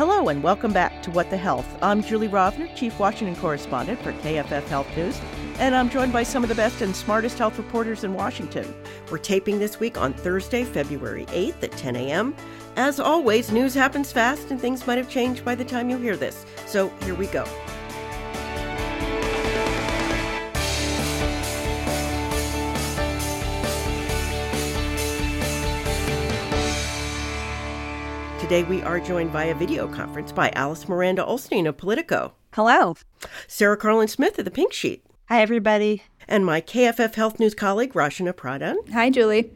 Hello and welcome back to What the Health. I'm Julie Rovner, Chief Washington Correspondent for KFF Health News, and I'm joined by some of the best and smartest health reporters in Washington. We're taping this week on Thursday, February 8th at 10 a.m. As always, news happens fast and things might have changed by the time you hear this. So here we go. Today we are joined via video conference by Alice Miranda Ollstein of Politico. Hello. Sarah Karlin-Smith of The Pink Sheet. Hi, everybody. And my KFF Health News colleague, Rachana Pradhan. Hi, Julie.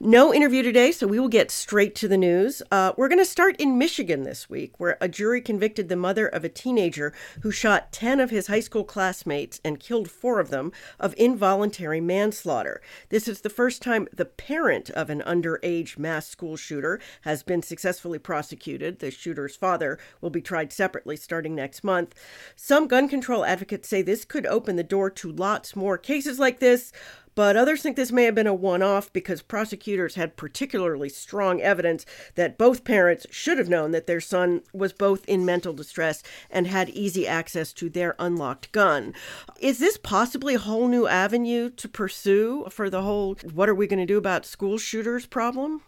No interview today, so we will get straight to the news. Uh, we're going to start in Michigan this week, where a jury convicted the mother of a teenager who shot 10 of his high school classmates and killed four of them of involuntary manslaughter. This is the first time the parent of an underage mass school shooter has been successfully prosecuted. The shooter's father will be tried separately starting next month. Some gun control advocates say this could open the door to lots more cases like this. But others think this may have been a one off because prosecutors had particularly strong evidence that both parents should have known that their son was both in mental distress and had easy access to their unlocked gun. Is this possibly a whole new avenue to pursue for the whole what are we going to do about school shooters problem?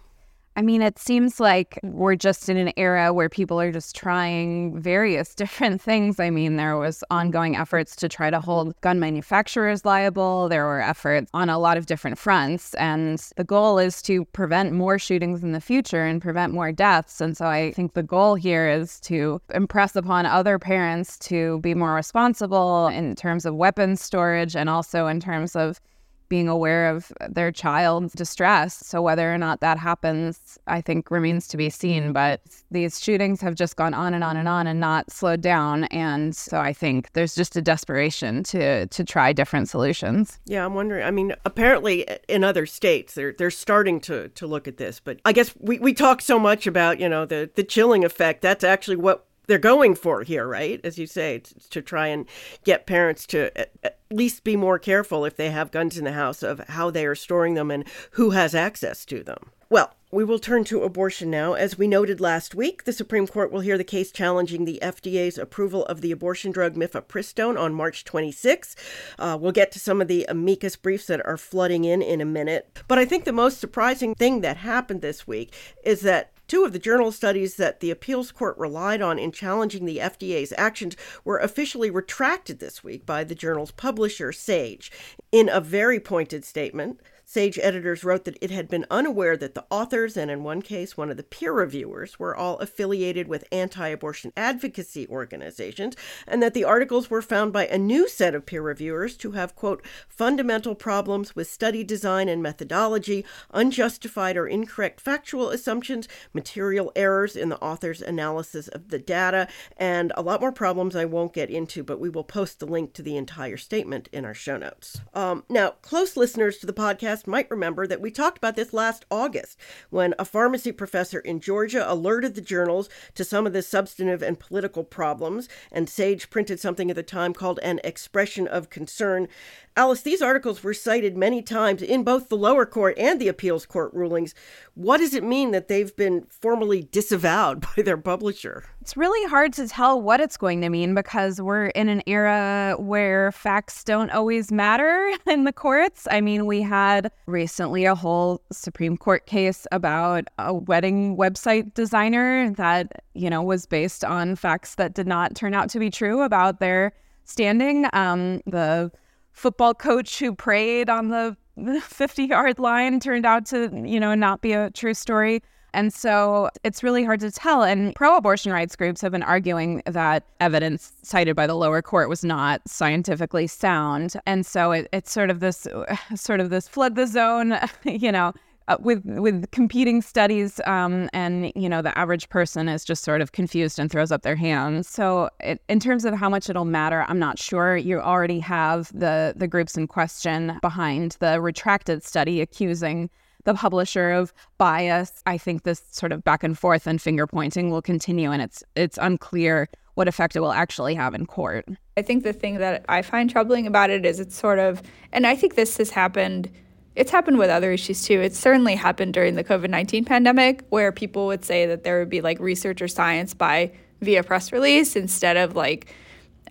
I mean, it seems like we're just in an era where people are just trying various different things. I mean, there was ongoing efforts to try to hold gun manufacturers liable. There were efforts on a lot of different fronts. And the goal is to prevent more shootings in the future and prevent more deaths. And so I think the goal here is to impress upon other parents to be more responsible in terms of weapons storage and also in terms of being aware of their child's distress. So, whether or not that happens, I think remains to be seen. But these shootings have just gone on and on and on and not slowed down. And so, I think there's just a desperation to to try different solutions. Yeah, I'm wondering. I mean, apparently uh, in other states, they're they're starting to to look at this. But I guess we, we talk so much about you know the the chilling effect. That's actually what they're going for here, right? As you say, to, to try and get parents to at least be more careful if they have guns in the house of how they are storing them and who has access to them. Well, we will turn to abortion now. As we noted last week, the Supreme Court will hear the case challenging the FDA's approval of the abortion drug mifepristone on March 26. Uh, we'll get to some of the amicus briefs that are flooding in in a minute. But I think the most surprising thing that happened this week is that Two of the journal studies that the appeals court relied on in challenging the FDA's actions were officially retracted this week by the journal's publisher, Sage. In a very pointed statement, Sage editors wrote that it had been unaware that the authors, and in one case, one of the peer reviewers, were all affiliated with anti abortion advocacy organizations, and that the articles were found by a new set of peer reviewers to have, quote, fundamental problems with study design and methodology, unjustified or incorrect factual assumptions, material errors in the author's analysis of the data, and a lot more problems I won't get into, but we will post the link to the entire statement in our show notes. Um, now, close listeners to the podcast podcast might remember that we talked about this last August when a pharmacy professor in Georgia alerted the journals to some of the substantive and political problems, and Sage printed something at the time called An Expression of Concern. Alice, these articles were cited many times in both the lower court and the appeals court rulings. What does it mean that they've been formally disavowed by their publisher? It's really hard to tell what it's going to mean because we're in an era where facts don't always matter in the courts. I mean, we had recently a whole Supreme Court case about a wedding website designer that, you know, was based on facts that did not turn out to be true about their standing. Um, the football coach who prayed on the 50 yard line turned out to, you know, not be a true story. And so it's really hard to tell. And pro abortion rights groups have been arguing that evidence cited by the lower court was not scientifically sound. And so it, it's sort of this, sort of this flood the zone, you know, uh, with with competing studies, um, and you know the average person is just sort of confused and throws up their hands. So, it, in terms of how much it'll matter, I'm not sure. You already have the the groups in question behind the retracted study accusing the publisher of bias. I think this sort of back and forth and finger pointing will continue, and it's it's unclear what effect it will actually have in court. I think the thing that I find troubling about it is it's sort of, and I think this has happened it's happened with other issues too. It's certainly happened during the COVID 19 pandemic where people would say that there would be like research or science by via press release instead of like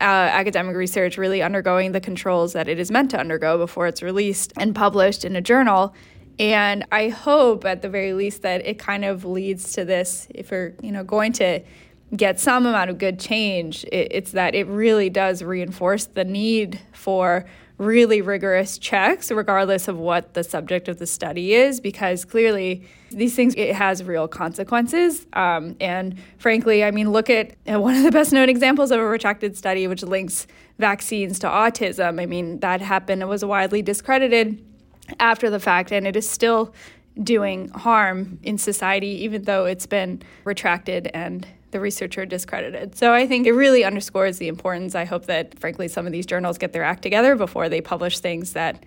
uh, academic research really undergoing the controls that it is meant to undergo before it's released and published in a journal. And I hope at the very least that it kind of leads to this if you're, you know, going to get some amount of good change, it, it's that it really does reinforce the need for really rigorous checks, regardless of what the subject of the study is, because clearly these things it has real consequences. Um, and frankly, I mean, look at one of the best known examples of a retracted study, which links vaccines to autism. I mean, that happened. It was widely discredited after the fact, and it is still doing harm in society, even though it's been retracted and the researcher discredited. So I think it really underscores the importance. I hope that, frankly, some of these journals get their act together before they publish things that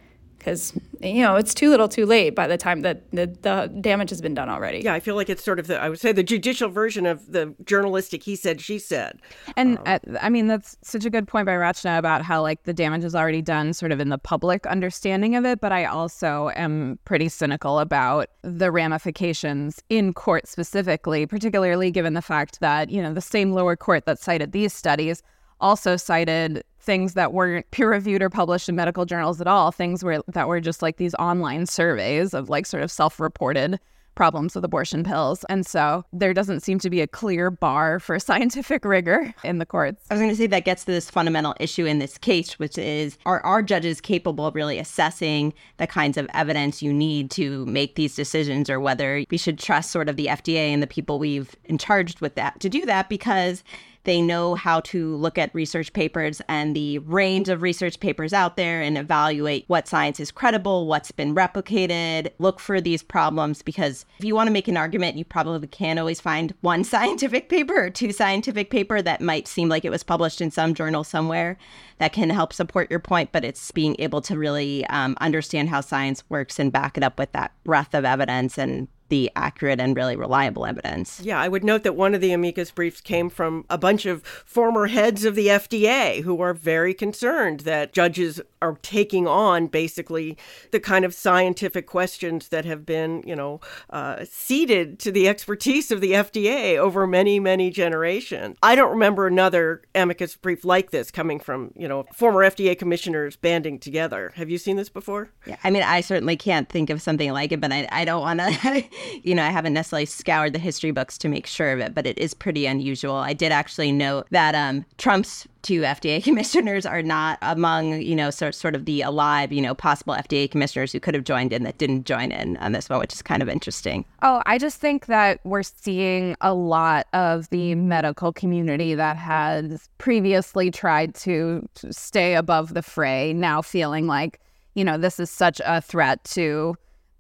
because you know it's too little too late by the time that the, the, damage has been done already. Yeah i feel like it's sort of the i would say the judicial version of the journalistic he said she said. And um, uh, i mean that's such a good point by rachna about how like the damage is already done sort of in the public understanding of it but i also am pretty cynical about the ramifications in court specifically particularly given the fact that you know the same lower court that cited these studies also cited things that weren't peer reviewed or published in medical journals at all, things that were just like these online surveys of like sort of self reported problems with abortion pills. And so there doesn't seem to be a clear bar for scientific rigor in the courts. I was going to say that gets to this fundamental issue in this case, which is are our judges capable of really assessing the kinds of evidence you need to make these decisions or whether we should trust sort of the FDA and the people we've in charged with that to do that because they know how to look at research papers and the range of research papers out there and evaluate what science is credible, what's been replicated, look for these problems. Because if you want to make an argument, you probably can't always find one scientific paper or two scientific paper that might seem like it was published in some journal somewhere that can help support your point, but it's being able to really um, understand how science works and back it up with that breadth of evidence and the accurate and really reliable evidence. Yeah, I would note that one of the amicus briefs came from a bunch of former heads of the FDA who are very concerned that judges are taking on basically the kind of scientific questions that have been, you know, uh, ceded to the expertise of the FDA over many, many generations. I don't remember another amicus brief like this coming from, you know, former FDA commissioners banding together. Have you seen this before? Yeah, I mean, I certainly can't think of something like it, but I, I don't want to you know, I haven't necessarily scoured the history books to make sure of it, but it is pretty unusual. I did actually note that um, Trump's two FDA commissioners are not among, you know, sort, sort of the alive, you know, possible FDA commissioners who could have joined in that didn't join in on this one, which is kind of interesting. Oh, I just think that we're seeing a lot of the medical community that has previously tried to stay above the fray now feeling like, you know, this is such a threat to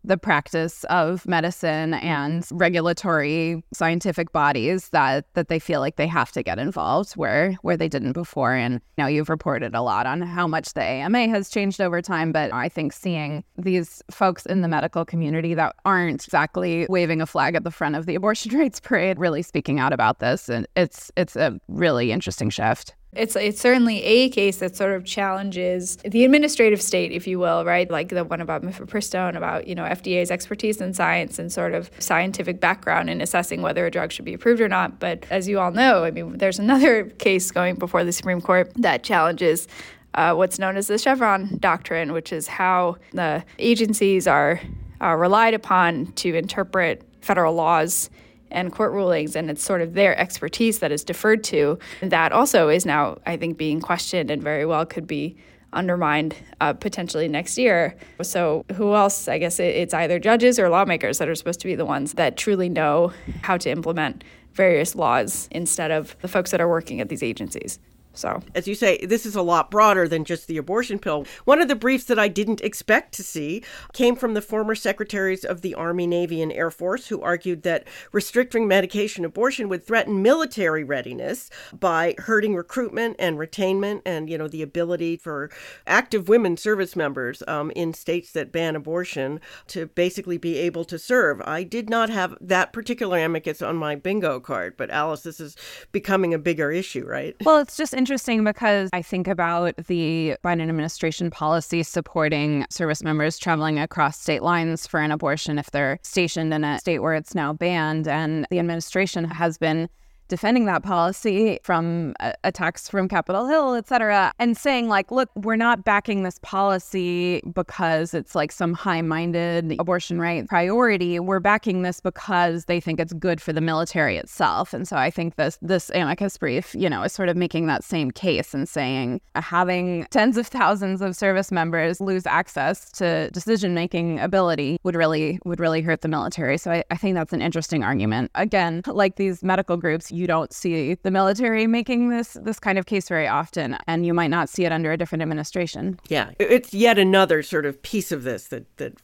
the practice of medicine mm-hmm. and regulatory scientific bodies that that they feel like they have to get involved where where they didn't before. And now you've reported a lot on how much the AMA has changed over time but I think seeing these folks in the medical community that aren't exactly waving a flag at the front of the abortion rights parade really speaking out about this. And it's it's a really interesting shift it's it's certainly a case that sort of challenges the administrative state, if you will, right? Like the one about mifepristone, about you know FDA's expertise in science and sort of scientific background in assessing whether a drug should be approved or not. But as you all know, I mean, there's another case going before the Supreme Court that challenges uh, what's known as the Chevron doctrine, which is how the agencies are uh, relied upon to interpret federal laws and court rulings, and it's sort of their expertise that is deferred to. That also is now, I think, being questioned and very well could be undermined uh, potentially next year. So, who else? I guess it's either judges or lawmakers that are supposed to be the ones that truly know how to implement various laws instead of the folks that are working at these agencies. So, as you say, this is a lot broader than just the abortion pill. One of the briefs that I didn't expect to see came from the former secretaries of the Army, Navy, and Air Force, who argued that restricting medication abortion would threaten military readiness by hurting recruitment and retainment, and you know the ability for active women service members um, in states that ban abortion to basically be able to serve. I did not have that particular amicus on my bingo card, but Alice, this is becoming a bigger issue, right? Well, it's just interesting because I think about the Biden administration policy supporting service members traveling across state lines for an abortion if they're stationed in a state where it's now banned. And the administration has been defending that policy from uh, attacks from Capitol Hill, et cetera, and saying, like, look, we're not backing this policy because it's like some high minded abortion right priority. We're backing this because they think it's good for the military itself. And so I think this, this amicus brief, you know, is sort of making that same case and saying having tens of thousands of service members lose access to decision making ability would really, would really hurt the military. So I, I think that's an interesting argument. Again, like these medical groups, you don't see the military making this this kind of case very often, and you might not see it under a different administration. Yeah, it's yet another sort of piece of this that that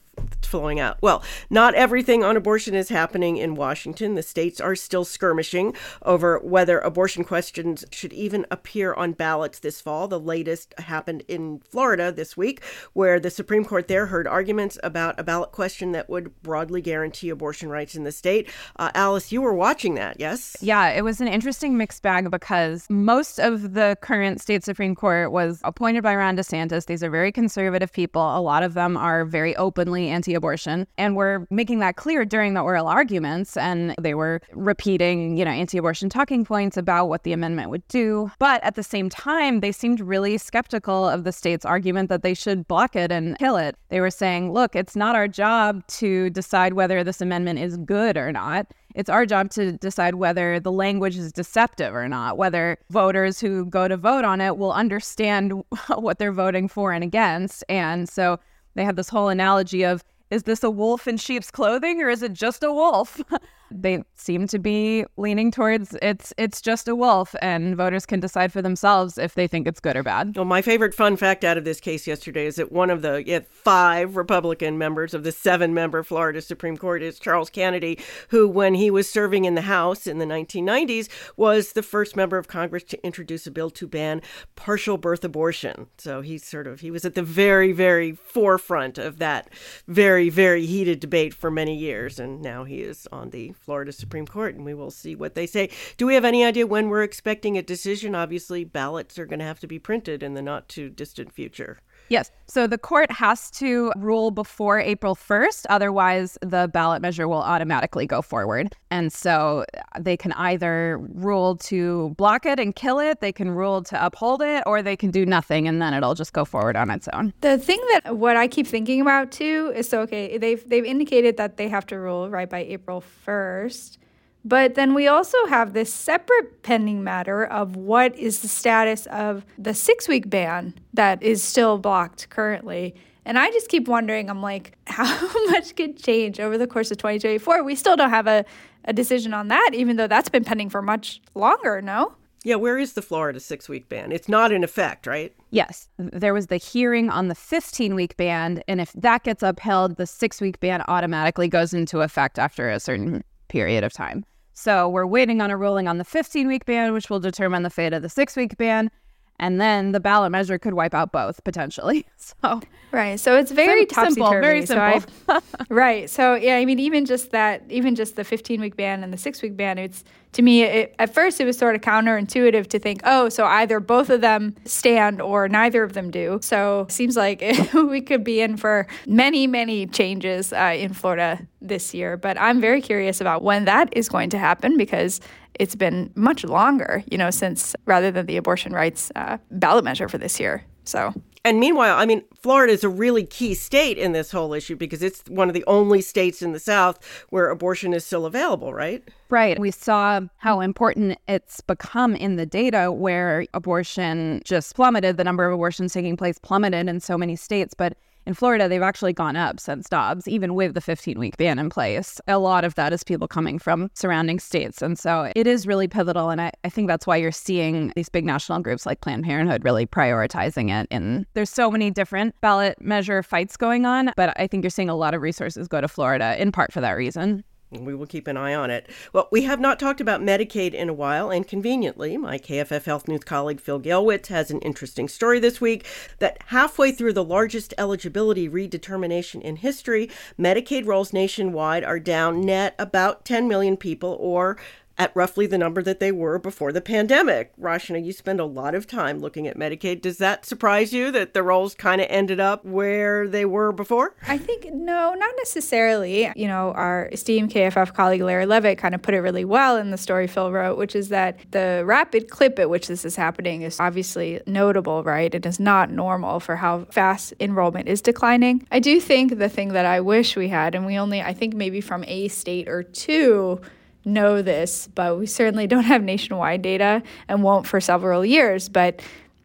flowing out. Well, not everything on abortion is happening in Washington. The states are still skirmishing over whether abortion questions should even appear on ballots this fall. The latest happened in Florida this week, where the Supreme Court there heard arguments about a ballot question that would broadly guarantee abortion rights in the state. Uh, Alice, you were watching that, yes? Yeah, it was an interesting mixed bag because most of the current state Supreme Court was appointed by Ron DeSantis. These are very conservative people. A lot of them are very openly anti abortion and were making that clear during the oral arguments. And they were repeating, you know, anti abortion talking points about what the amendment would do. But at the same time, they seemed really skeptical of the state's argument that they should block it and kill it. They were saying, look, it's not our job to decide whether this amendment is good or not. It's our job to decide whether the language is deceptive or not, whether voters who go to vote on it will understand what they're voting for and against. And so they had this whole analogy of is this a wolf in sheep's clothing or is it just a wolf? they seem to be leaning towards it's it's just a wolf and voters can decide for themselves if they think it's good or bad. Well, my favorite fun fact out of this case yesterday is that one of the five Republican members of the seven member Florida Supreme Court is Charles Canady, who, when he was serving in the House in the 1990s, was the first member of Congress to introduce a bill to ban partial birth abortion. So he's sort of he was at the very, very forefront of that very, very heated debate for many years. And now he is on the Florida Supreme Court, and we will see what they say. Do we have any idea when we're expecting a decision? Obviously, ballots are going to have to be printed in the not too distant future. Yes. So the court has to rule before April 1st. Otherwise, the ballot measure will automatically go forward. And so they can either rule to block it and kill it, they can rule to uphold it, or they can do nothing and then it'll just go forward on its own. The thing that what I keep thinking about too is so okay, they've they've indicated that they have to rule right by April 1st. But then we also have this separate pending matter of what is the status of the six week ban that is still blocked currently. And I just keep wondering, I'm like, how much could change over the course of 2024? We still don't have a, a decision on that, even though that's been pending for much longer, no? Yeah, where is the Florida six week ban? It's not in effect, right? Yes. There was the hearing on the 15 week ban. And if that gets upheld, the six week ban automatically goes into effect after a certain period of time. So we're waiting on a ruling on the 15 week ban, which will determine the fate of the six week ban and then the ballot measure could wipe out both potentially. So right, so it's very Sim- simple, very simple. So right, so yeah, I mean, even just that, even just the 15 week ban and the six week ban, it's to me it, at first it was sort of counterintuitive to think, oh, so either both of them stand or neither of them do. So it seems like we could be in for many, many changes uh, in Florida this year. But I'm very curious about when that is going to happen because it's been much longer, you know, since rather than the abortion rights uh, ballot measure for this year. So. And meanwhile, I mean, Florida is a really key state in this whole issue because it's one of the only states in the South where abortion is still available, right? Right. We saw how important it's become in the data where abortion just plummeted, the number of abortions taking place plummeted in so many states. But in Florida, they've actually gone up since Dobbs, even with the 15 week ban in place. A lot of that is people coming from surrounding states. And so it is really pivotal. And I, I think that's why you're seeing these big national groups like Planned Parenthood really prioritizing it. And there's so many different ballot measure fights going on, but I think you're seeing a lot of resources go to Florida in part for that reason. We will keep an eye on it. Well, we have not talked about Medicaid in a while, and conveniently, my KFF Health News colleague Phil Galewitz has an interesting story this week that halfway through the largest eligibility redetermination in history, Medicaid rolls nationwide are down net about 10 million people, or at roughly the number that they were before the pandemic. Rachna, you spend a lot of time looking at Medicaid. Does that surprise you that the rolls kind of ended up where they were before? I think, no, not necessarily. You know, our esteemed KFF colleague Larry Levitt kind of put it really well in the story Phil wrote, which is that the rapid clip at which this is happening is obviously notable, right? It is not normal for how fast enrollment is declining. I do think the thing that I wish we had, and we only, I think maybe from a state or two, know this, but we certainly don't have nationwide data and won't for several years. But,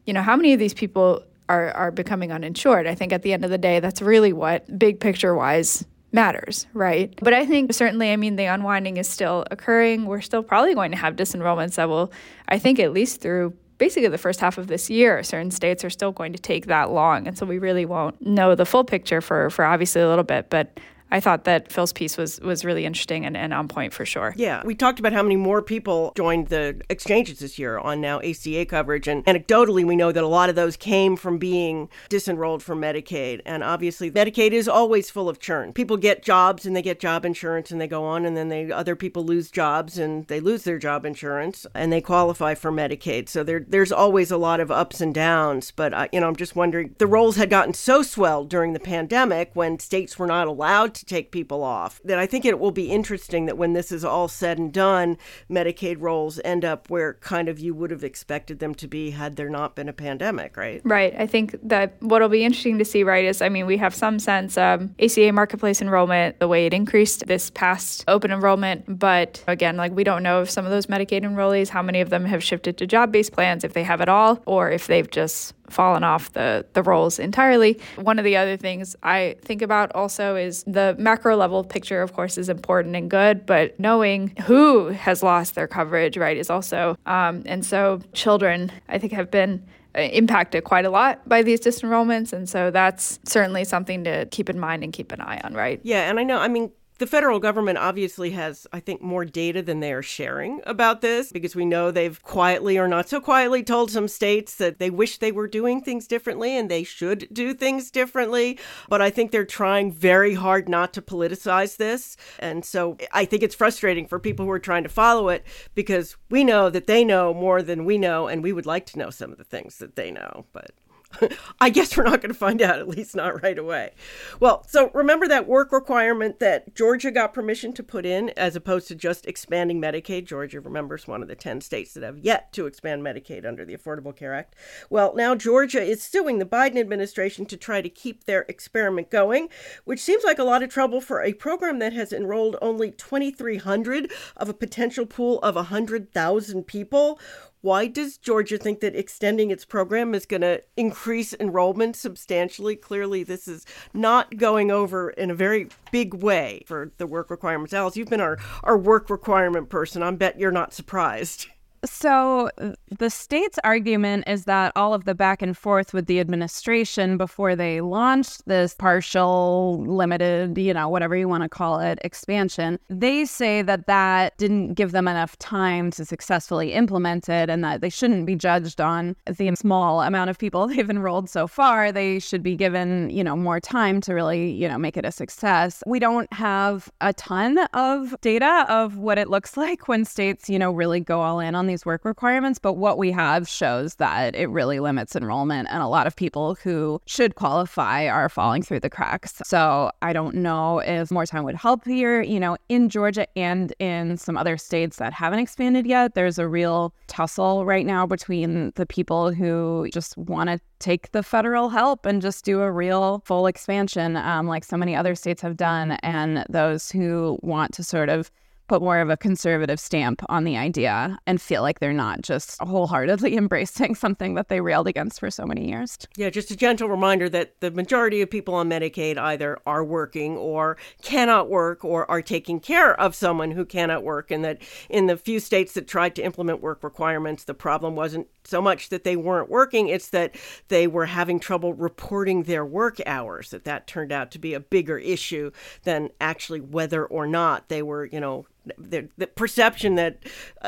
you know, how many of these people are, are becoming uninsured? I think at the end of the day, that's really what big picture wise matters, right? But I think certainly, I mean, the unwinding is still occurring. We're still probably going to have disenrollments that will, I think, at least through basically the first half of this year. Certain states are still going to take that long. And so we really won't know the full picture for, for obviously a little bit. But I thought that Phil's piece was was really interesting and, and on point for sure. Yeah, we talked about how many more people joined the exchanges this year on now ACA coverage, and anecdotally, we know that a lot of those came from being disenrolled from Medicaid, and obviously, Medicaid is always full of churn. People get jobs and they get job insurance and they go on, and then they other people lose jobs and they lose their job insurance and they qualify for Medicaid. So there there's always a lot of ups and downs. But I, you know, I'm just wondering the rolls had gotten so swelled during the pandemic when states were not allowed to take people off. That I think it will be interesting that when this is all said and done, Medicaid rolls end up where kind of you would have expected them to be had there not been a pandemic, right? Right. I think that what'll be interesting to see, right, is I mean, we have some sense um, ACA marketplace enrollment, the way it increased this past open enrollment, but again, like we don't know if some of those Medicaid enrollees, how many of them have shifted to job based plans, if they have at all, or if they've just fallen off the, the rolls entirely. One of the other things I think about also is the macro level picture, of course, is important and good, but knowing who has lost their coverage, right, is also, um, and so children, I think, have been uh, impacted quite a lot by these disenrollments. And so that's certainly something to keep in mind and keep an eye on, right? Yeah. And I know, I mean, the federal government obviously has, I think, more data than they are sharing about this because we know they've quietly or not so quietly told some states that they wish they were doing things differently and they should do things differently. But I think they're trying very hard not to politicize this. And so I think it's frustrating for people who are trying to follow it because we know that they know more than we know and we would like to know some of the things that they know. But I guess we're not going to find out, at least not right away. Well, so remember that work requirement that Georgia got permission to put in as opposed to just expanding Medicaid? Georgia, remember, is one of the 10 states that have yet to expand Medicaid under the Affordable Care Act. Well, now Georgia is suing the Biden administration to try to keep their experiment going, which seems like a lot of trouble for a program that has enrolled only 2,300 of a potential pool of 100,000 people. Why does Georgia think that extending its program is going to increase enrollment substantially? Clearly, this is not going over in a very big way for the work requirements. Alice, you've been our, our work requirement person. I bet you're not surprised. So, the state's argument is that all of the back and forth with the administration before they launched this partial, limited, you know, whatever you want to call it, expansion, they say that that didn't give them enough time to successfully implement it and that they shouldn't be judged on the small amount of people they've enrolled so far. They should be given, you know, more time to really, you know, make it a success. We don't have a ton of data of what it looks like when states, you know, really go all in on these work requirements, but what we have shows that it really limits enrollment, and a lot of people who should qualify are falling through the cracks. So I don't know if more time would help here. You know, in Georgia and in some other states that haven't expanded yet, there's a real tussle right now between the people who just want to take the federal help and just do a real full expansion, um, like so many other states have done, and those who want to sort of put more of a conservative stamp on the idea and feel like they're not just wholeheartedly embracing something that they railed against for so many years. Yeah, just a gentle reminder that the majority of people on Medicaid either are working or cannot work or are taking care of someone who cannot work. And that in the few states that tried to implement work requirements, the problem wasn't so much that they weren't working, it's that they were having trouble reporting their work hours, that that turned out to be a bigger issue than actually whether or not they were, you know, the, the, perception that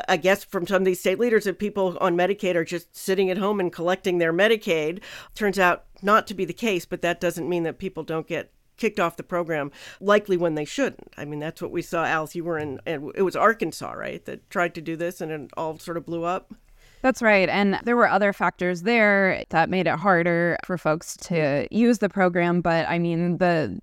I guess from some of these state leaders that people on Medicaid are just sitting at home and collecting their Medicaid turns out not to be the case, but that doesn't mean that people don't get kicked off the program likely when they shouldn't. I mean, that's what we saw, Alice. You were in, and it was Arkansas, right, that tried to do this and it all sort of blew up? That's right. And there were other factors there that made it harder for folks to use the program. But I mean, the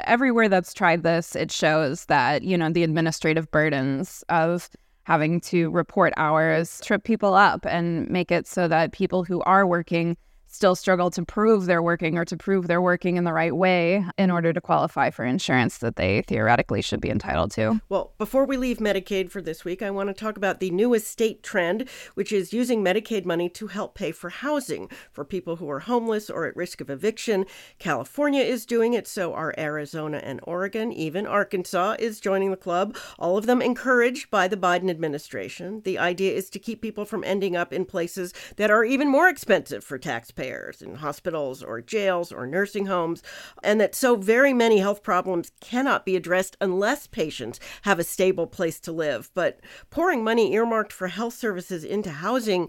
everywhere that's tried this, it shows that, you know, the administrative burdens of having to report hours trip people up and make it so that people who are working still struggle to prove they're working or to prove they're working in the right way in order to qualify for insurance that they theoretically should be entitled to. Well, before we leave Medicaid for this week, I want to talk about the newest state trend, which is using Medicaid money to help pay for housing for people who are homeless or at risk of eviction. California is doing it, so are Arizona and Oregon. Even Arkansas is joining the club, all of them encouraged by the Biden administration. The idea is to keep people from ending up in places that are even more expensive for taxpayers in hospitals or jails or nursing homes, and that so very many health problems cannot be addressed unless patients have a stable place to live. But pouring money earmarked for health services into housing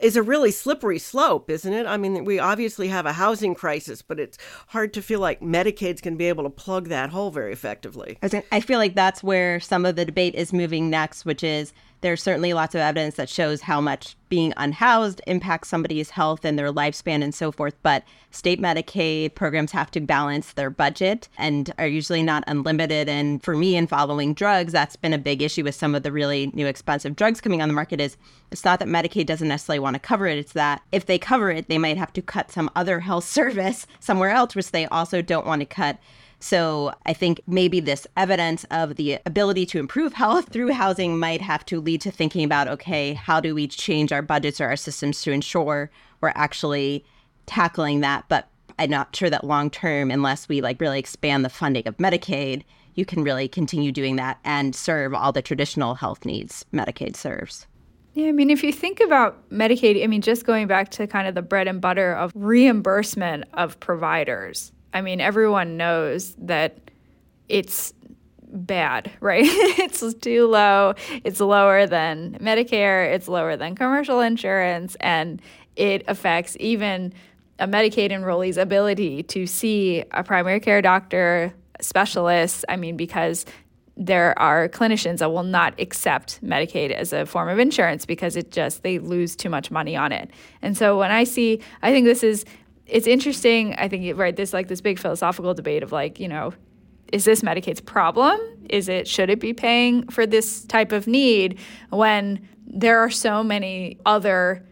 is a really slippery slope, isn't it? I mean, we obviously have a housing crisis, but it's hard to feel like Medicaid's going to be able to plug that hole very effectively. I feel like that's where some of the debate is moving next, which is there's certainly lots of evidence that shows how much being unhoused impacts somebody's health and their lifespan and so forth. But state Medicaid programs have to balance their budget and are usually not unlimited. And for me, in following drugs, that's been a big issue with some of the really new expensive drugs coming on the market. Is it's not that Medicaid doesn't necessarily want to cover it; it's that if they cover it, they might have to cut some other health service somewhere else, which they also don't want to cut so I think maybe this evidence of the ability to improve health through housing might have to lead to thinking about okay, how do we change our budgets or our systems to ensure we're actually tackling that? But I'm not sure that long term, unless we like really expand the funding of Medicaid, you can really continue doing that and serve all the traditional health needs Medicaid serves. Yeah, I mean, if you think about Medicaid, I mean, just going back to kind of the bread and butter of reimbursement of providers, I mean, everyone knows that it's bad, right? it's too low. It's lower than Medicare, it's lower than commercial insurance, and it affects even a Medicaid enrollee's ability to see a primary care doctor, specialist. I mean, because there are clinicians that will not accept Medicaid as a form of insurance because it just they lose too much money on it. And so when I see I think this is it's interesting. I think right. There's like this big philosophical debate of like, you know, is this Medicaid's problem? Is it should it be paying for this type of need when there are so many other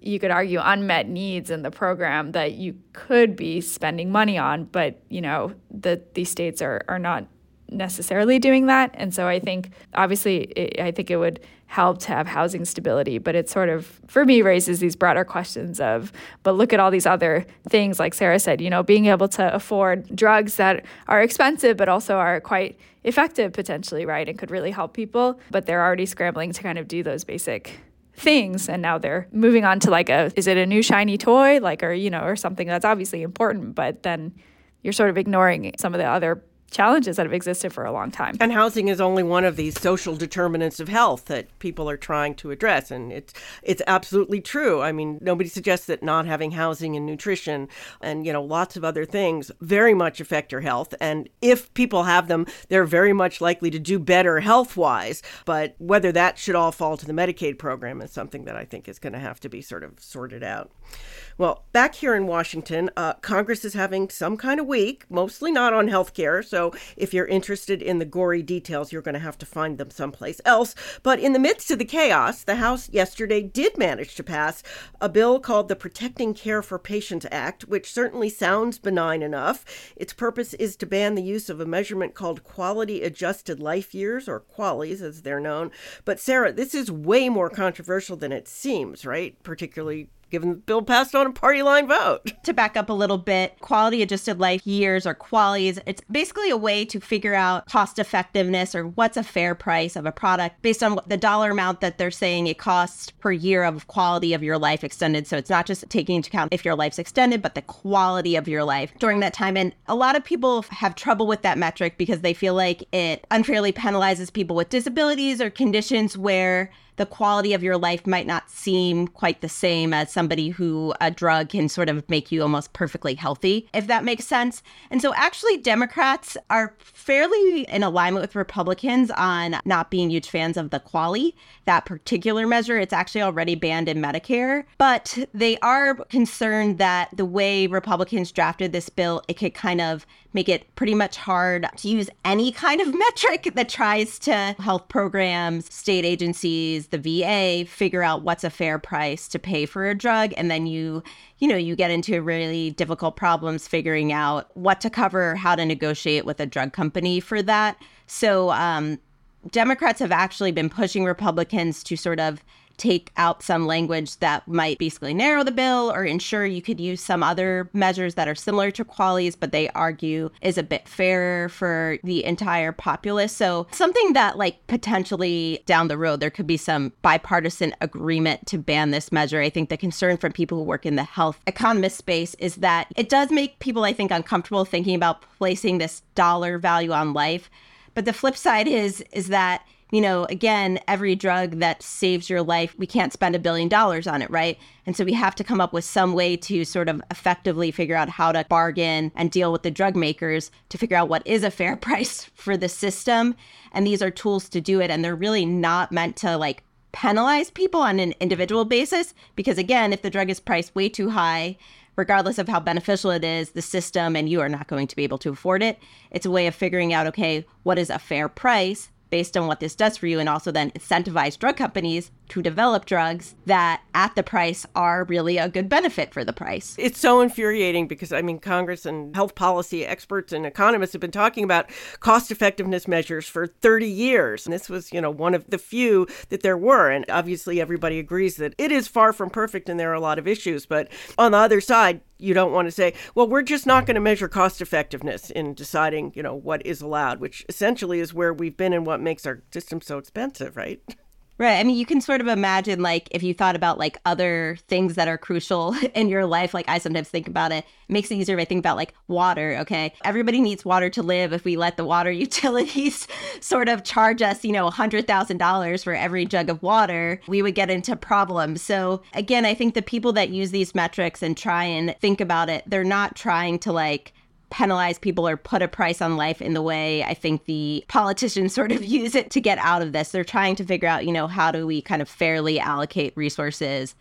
you could argue unmet needs in the program that you could be spending money on, but you know, the these states are are not necessarily doing that. And so I think, obviously, it, I think it would help to have housing stability, but it sort of, for me, raises these broader questions of, but look at all these other things, like Sarah said, you know, being able to afford drugs that are expensive, but also are quite effective potentially, right? And could really help people, but they're already scrambling to kind of do those basic things and now they're moving on to like a is it a new shiny toy like or you know or something that's obviously important but then you're sort of ignoring some of the other challenges that have existed for a long time. And housing is only one of these social determinants of health that people are trying to address and it's it's absolutely true. I mean, nobody suggests that not having housing and nutrition and you know lots of other things very much affect your health and if people have them, they're very much likely to do better health-wise, but whether that should all fall to the Medicaid program is something that I think is going to have to be sort of sorted out. Well, back here in Washington, uh, Congress is having some kind of week, mostly not on health care. So if you're interested in the gory details, you're going to have to find them someplace else. But in the midst of the chaos, the House yesterday did manage to pass a bill called the Protecting Care for Patients Act, which certainly sounds benign enough. Its purpose is to ban the use of a measurement called quality adjusted life years, or QALYs as they're known. But Sarah, this is way more controversial than it seems, right? Particularly given the bill passed on a party line vote. To back up a little bit, quality adjusted life years or QALYs, it's basically a way to figure out cost effectiveness or what's a fair price of a product based on the dollar amount that they're saying it costs per year of quality of your life extended. So it's not just taking into account if your life's extended, but the quality of your life during that time. And a lot of people have trouble with that metric because they feel like it unfairly penalizes people with disabilities or conditions where the quality of your life might not seem quite the same as somebody who a drug can sort of make you almost perfectly healthy, if that makes sense. And so, actually, Democrats are fairly in alignment with Republicans on not being huge fans of the QALY, that particular measure. It's actually already banned in Medicare, but they are concerned that the way Republicans drafted this bill, it could kind of make it pretty much hard to use any kind of metric that tries to health programs, state agencies, the VA figure out what's a fair price to pay for a drug and then you you know, you get into really difficult problems figuring out what to cover, how to negotiate with a drug company for that. So, um, Democrats have actually been pushing Republicans to sort of take out some language that might basically narrow the bill or ensure you could use some other measures that are similar to QALYs, but they argue is a bit fairer for the entire populace. So something that like potentially down the road there could be some bipartisan agreement to ban this measure. I think the concern from people who work in the health economist space is that it does make people I think uncomfortable thinking about placing this dollar value on life. But the flip side is is that you know, again, every drug that saves your life, we can't spend a billion dollars on it, right? And so we have to come up with some way to sort of effectively figure out how to bargain and deal with the drug makers to figure out what is a fair price for the system. And these are tools to do it. And they're really not meant to like penalize people on an individual basis because, again, if the drug is priced way too high, regardless of how beneficial it is, the system and you are not going to be able to afford it. It's a way of figuring out, okay, what is a fair price based on what this does for you and also then incentivize drug companies to develop drugs that at the price are really a good benefit for the price. It's so infuriating because I mean Congress and health policy experts and economists have been talking about cost effectiveness measures for 30 years. And this was, you know, one of the few that there were and obviously everybody agrees that it is far from perfect and there are a lot of issues, but on the other side, you don't want to say, well, we're just not going to measure cost effectiveness in deciding, you know, what is allowed, which essentially is where we've been and what makes our system so expensive, right? Right. I mean, you can sort of imagine, like, if you thought about like other things that are crucial in your life, like I sometimes think about it, it makes it easier if I think about like water. Okay. Everybody needs water to live. If we let the water utilities sort of charge us, you know, $100,000 for every jug of water, we would get into problems. So, again, I think the people that use these metrics and try and think about it, they're not trying to like, penalize people or put a price on life in the way I think the politicians sort of use it to get out of this. They're trying to figure out, you know, how do we kind of fairly allocate resources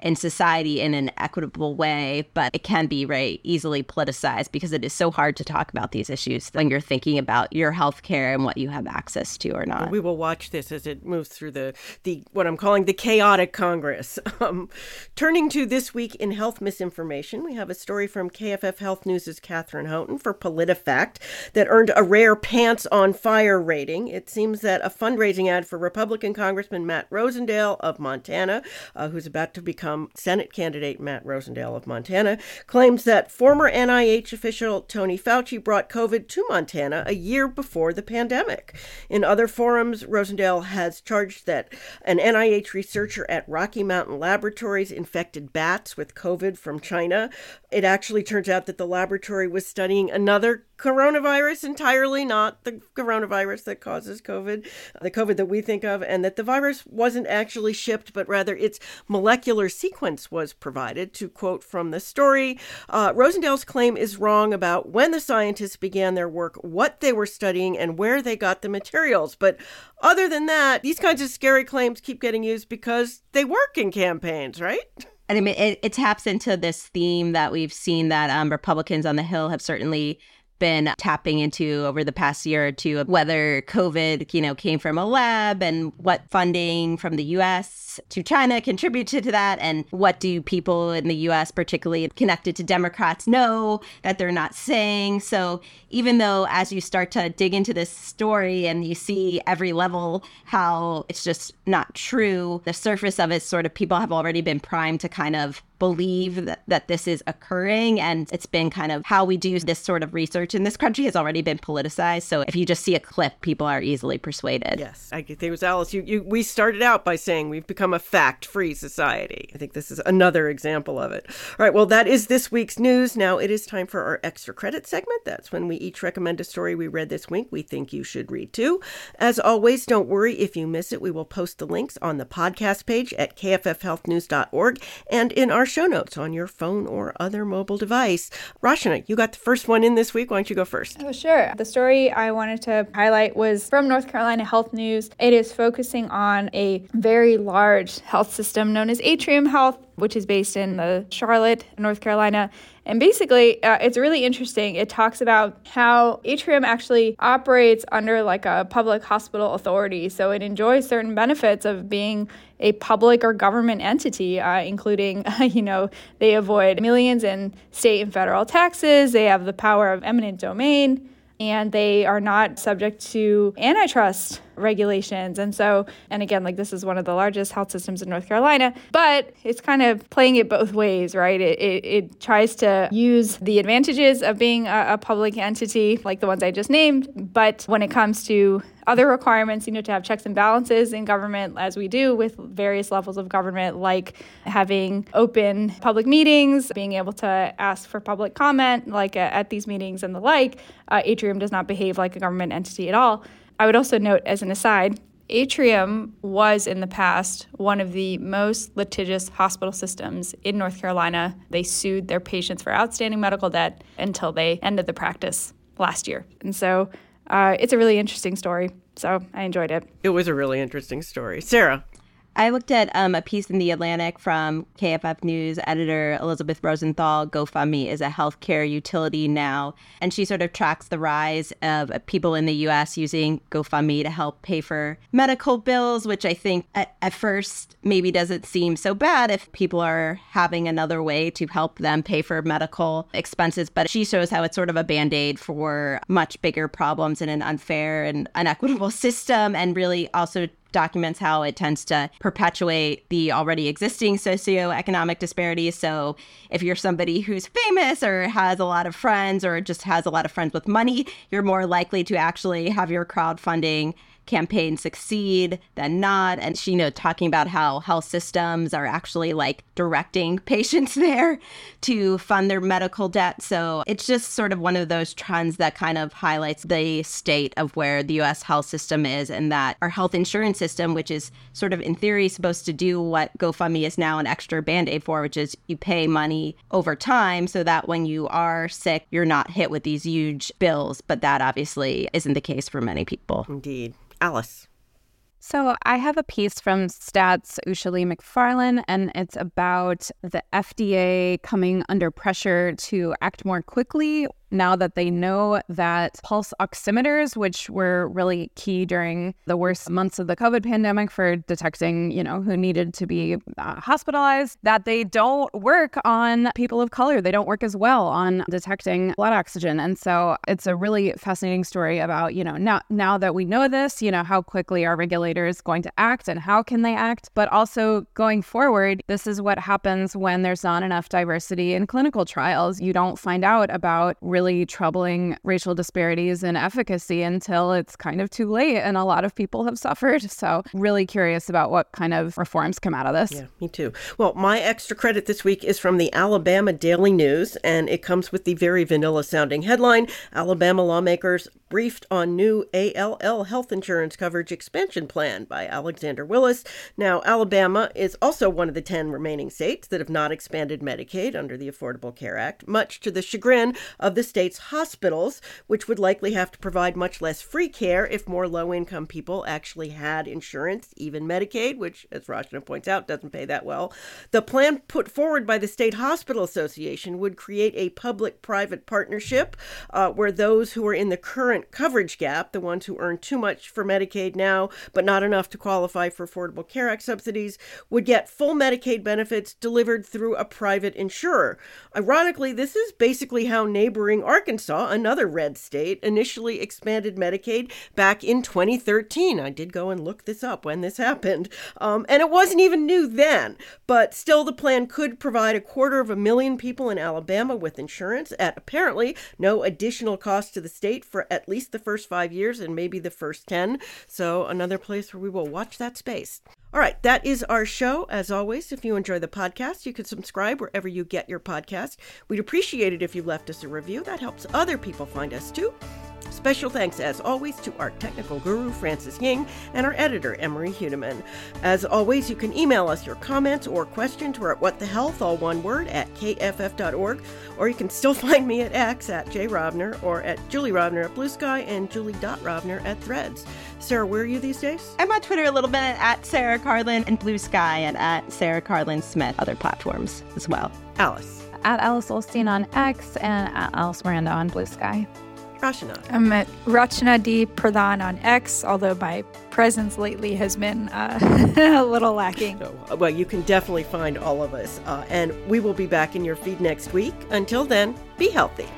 in society in an equitable way, but it can be very easily politicized because it is so hard to talk about these issues when you're thinking about your health care and what you have access to or not. We will watch this as it moves through the, the what I'm calling the chaotic Congress. Um, turning to this week in health misinformation, we have a story from KFF Health News' Katheryn Houghton for PolitiFact that earned a rare pants on fire rating. It seems that a fundraising ad for Republican Congressman Matt Rosendale of Montana, uh, who's about to become Senate candidate Matt Rosendale of Montana claims that former NIH official Tony Fauci brought COVID to Montana a year before the pandemic. In other forums, Rosendale has charged that an NIH researcher at Rocky Mountain Laboratories infected bats with COVID from China. It actually turns out that the laboratory was studying another coronavirus entirely, not the coronavirus that causes COVID, the COVID that we think of, and that the virus wasn't actually shipped, but rather its molecular sequence was provided. To quote from the story, uh, Rosendale's claim is wrong about when the scientists began their work, what they were studying, and where they got the materials. But other than that, these kinds of scary claims keep getting used because they work in campaigns, right? And I mean, it, it taps into this theme that we've seen that um, Republicans on the Hill have certainly been tapping into over the past year or two of whether COVID, you know, came from a lab and what funding from the US to China contributed to that and what do people in the US particularly connected to Democrats know that they're not saying. So even though as you start to dig into this story and you see every level how it's just not true, the surface of it sort of people have already been primed to kind of believe that, that this is occurring. And it's been kind of how we do this sort of research in this country has already been politicized. So if you just see a clip, people are easily persuaded. Yes. I think it was Alice. You, you, we started out by saying we've become a fact free society. I think this is another example of it. All right. Well, that is this week's news. Now it is time for our extra credit segment. That's when we each recommend a story we read this week we think you should read too. As always, don't worry if you miss it. We will post the links on the podcast page at kffhealthnews.org and in our show notes on your phone or other mobile device. Rachna, you got the first one in this week. Why don't you go first? Oh, sure. The story I wanted to highlight was from North Carolina Health News. It is focusing on a very large health system known as Atrium Health, which is based in the Charlotte, North Carolina. And basically, uh, it's really interesting. It talks about how Atrium actually operates under like a public hospital authority. So it enjoys certain benefits of being a public or government entity, uh, including, you know, they avoid millions in state and federal taxes, they have the power of eminent domain and they are not subject to antitrust regulations. And so, and again, like this is one of the largest health systems in North Carolina, but it's kind of playing it both ways, right? It, it, it tries to use the advantages of being a, a public entity, like the ones I just named, but when it comes to other requirements, you know, to have checks and balances in government, as we do with various levels of government, like having open public meetings, being able to ask for public comment, like at these meetings and the like. Uh, Atrium does not behave like a government entity at all. I would also note, as an aside, Atrium was in the past one of the most litigious hospital systems in North Carolina. They sued their patients for outstanding medical debt until they ended the practice last year. And so uh, it's a really interesting story. So I enjoyed it. It was a really interesting story. Sarah. I looked at um, a piece in The Atlantic from KFF News editor Elisabeth Rosenthal. GoFundMe is a healthcare utility now. And she sort of tracks the rise of people in the US using GoFundMe to help pay for medical bills, which I think at, at first maybe doesn't seem so bad if people are having another way to help them pay for medical expenses. But she shows how it's sort of a band aid for much bigger problems in an unfair and unequitable system, and really also documents how it tends to perpetuate the already existing socioeconomic disparities. So if you're somebody who's famous or has a lot of friends or just has a lot of friends with money, you're more likely to actually have your crowdfunding campaign succeed than not. And she, you know, talking about how health systems are actually like directing patients there to fund their medical debt. So it's just sort of one of those trends that kind of highlights the state of where the US health system is and that our health insurance system, which is sort of in theory supposed to do what GoFundMe is now an extra band aid for, which is you pay money over time so that when you are sick, you're not hit with these huge bills. But that obviously isn't the case for many people. Indeed. Alice. So I have a piece from Stat's Ushali McFarlane, and it's about the FDA coming under pressure to act more quickly now that they know that pulse oximeters, which were really key during the worst months of the COVID pandemic for detecting, you know, who needed to be uh, hospitalized, that they don't work on people of color. They don't work as well on detecting blood oxygen. And so it's a really fascinating story about, you know, now now that we know this, you know, how quickly are regulators going to act and how can they act, but also going forward, this is what happens when there's not enough diversity in clinical trials. You don't find out about really really troubling racial disparities in efficacy until it's kind of too late and a lot of people have suffered. So, really curious about what kind of reforms come out of this. Yeah, me too. Well, my extra credit this week is from the Alabama Daily News, and it comes with the very vanilla sounding headline Alabama lawmakers briefed on new ALL health insurance coverage expansion plan by Alexander Willis. Now, Alabama is also one of the 10 remaining states that have not expanded Medicaid under the Affordable Care Act, much to the chagrin of the state's hospitals, which would likely have to provide much less free care if more low income people actually had insurance, even Medicaid, which, as Rachna points out, doesn't pay that well. The plan put forward by the State Hospital Association would create a public private partnership uh, where those who are in the current coverage gap, the ones who earn too much for Medicaid now, but not enough to qualify for Affordable Care Act subsidies, would get full Medicaid benefits delivered through a private insurer. Ironically, this is basically how neighboring Arkansas, another red state, initially expanded Medicaid back in 2013. I did go and look this up when this happened. Um, and it wasn't even new then, but still, the plan could provide a quarter of a million people in Alabama with insurance at apparently no additional cost to the state for at least the first five years and maybe the first 10. So, another place where we will watch that space. All right, that is our show. As always, if you enjoy the podcast, you can subscribe wherever you get your podcast. We'd appreciate it if you left us a review. That helps other people find us too. Special thanks, as always, to our technical guru, Francis Ying, and our editor, Emmarie Huetteman. As always, you can email us your comments or questions. We're at What the Health, all one word, at kff.org, or you can still find me at X at jrovner or at Julie Rovner at Blue Sky and julie.rovner at Threads. Sarah, where are you these days? I'm on Twitter a little bit at Sarah Karlin and Blue Sky and at Sarah Karlin Smith, other platforms as well. Alice. At Alice Ollstein on X and at Alice Miranda on Blue Sky. Rachana. I'm at Rachana D. Pradhan on X, although my presence lately has been uh, a little lacking. So, well, you can definitely find all of us. Uh, and we will be back in your feed next week. Until then, be healthy.